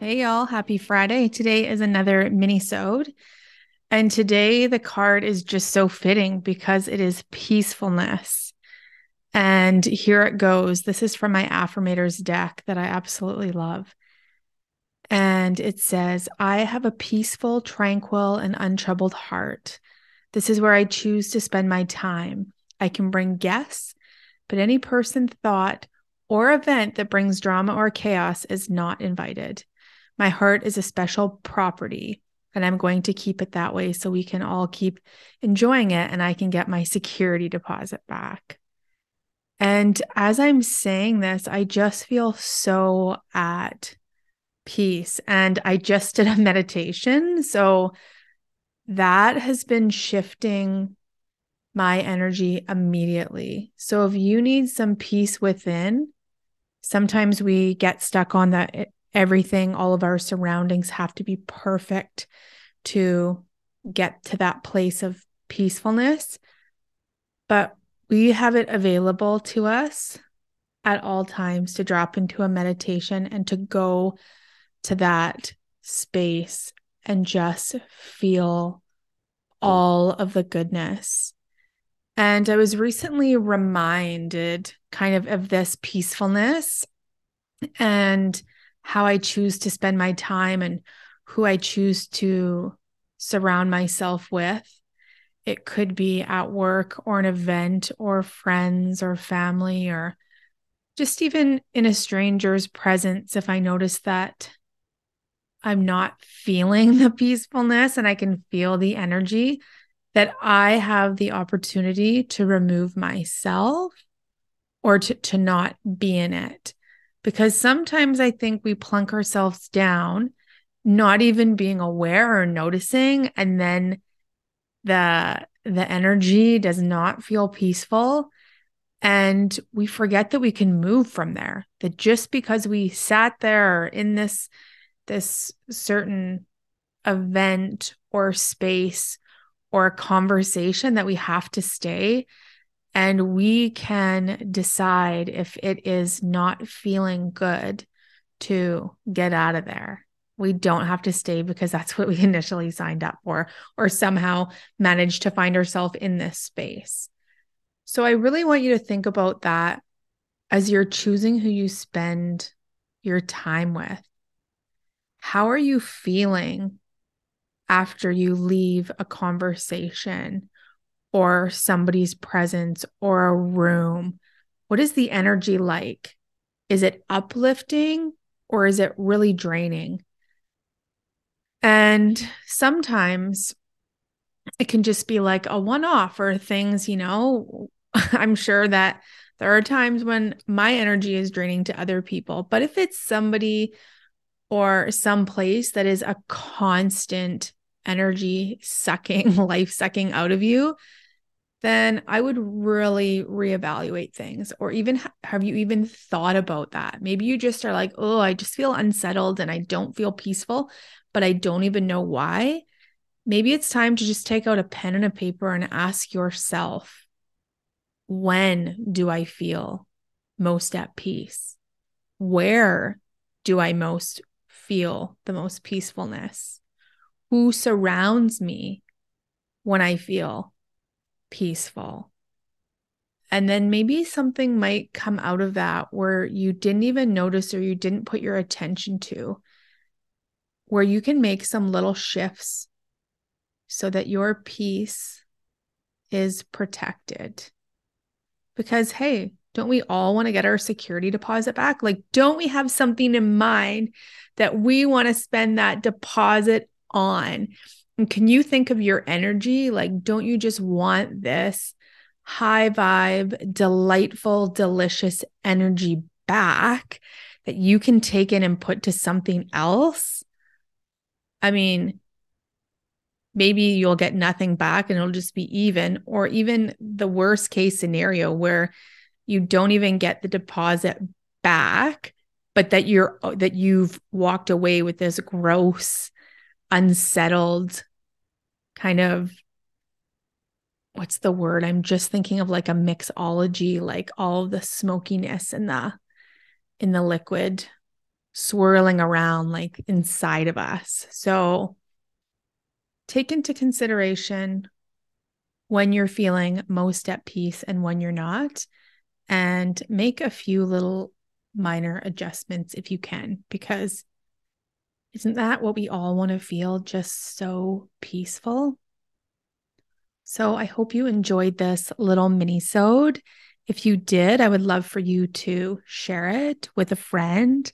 Hey y'all, happy Friday. Today is another mini-sode. And today the card is just so fitting because it is peacefulness. And here it goes. This is from my affirmators deck that I absolutely love. And it says, I have a peaceful, tranquil, and untroubled heart. This is where I choose to spend my time. I can bring guests, but any person, thought, or event that brings drama or chaos is not invited. My heart is a special property, and I'm going to keep it that way so we can all keep enjoying it and I can get my security deposit back. And as I'm saying this, I just feel so at peace. And I just did a meditation. So that has been shifting my energy immediately. So if you need some peace within, sometimes we get stuck on that everything, all of our surroundings have to be perfect to get to that place of peacefulness. But we have it available to us at all times to drop into a meditation and to go to that space and just feel all of the goodness. And I was recently reminded kind of of this peacefulness and how I choose to spend my time and who I choose to surround myself with. It could be at work or an event or friends or family or just even in a stranger's presence. If I notice that I'm not feeling the peacefulness and I can feel the energy, that I have the opportunity to remove myself or to, to not be in it because sometimes I think we plunk ourselves down, not even being aware or noticing, and then the the energy does not feel peaceful and we forget that we can move from there. That just because we sat there in this this certain event or space or conversation that we have to stay and we can decide if it is not feeling good to get out of there. We don't have to stay because that's what we initially signed up for, or somehow managed to find ourselves in this space. So I really want you to think about that as you're choosing who you spend your time with. How are you feeling after you leave a conversation or somebody's presence or a room? What is the energy like? Is it uplifting or is it really draining? And sometimes it can just be like a one off or things, you know. I'm sure that there are times when my energy is draining to other people, but if it's somebody or some place that is a constant energy sucking, life sucking out of you, then I would really reevaluate things. Or even have you even thought about that? Maybe you just are like, oh, I just feel unsettled and I don't feel peaceful, but I don't even know why. Maybe it's time to just take out a pen and a paper and ask yourself, when do I feel most at peace? Where do I most feel the most peacefulness? Who surrounds me when I feel peaceful. And then maybe something might come out of that where you didn't even notice or you didn't put your attention to, where you can make some little shifts so that your peace is protected. Because, hey, don't we all want to get our security deposit back? Like, don't we have something in mind that we want to spend that deposit on? And can you think of your energy? Like, don't you just want this high vibe, delightful, delicious energy back that you can take in and put to something else? I mean, maybe you'll get nothing back and it'll just be even, or even the worst case scenario where you don't even get the deposit back, but that you're that you've walked away with this gross, unsettled kind of what's the word? I'm just thinking of like a mixology, like all the smokiness in the in the liquid swirling around like inside of us. So take into consideration when you're feeling most at peace and when you're not, and make a few little minor adjustments if you can, because isn't that what we all want to feel just so peaceful? So I hope you enjoyed this little mini-sode. If you did, I would love for you to share it with a friend,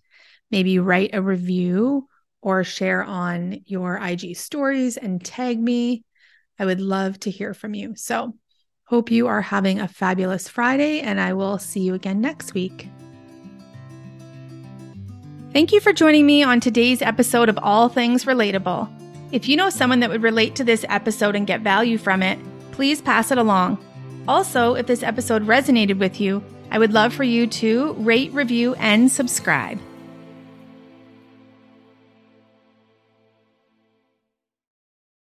maybe write a review or share on your IG stories and tag me. I would love to hear from you. So, hope you are having a fabulous Friday, and I will see you again next week. Thank you for joining me on today's episode of All Things Relatable. If you know someone that would relate to this episode and get value from it, please pass it along. Also, if this episode resonated with you, I would love for you to rate, review, and subscribe.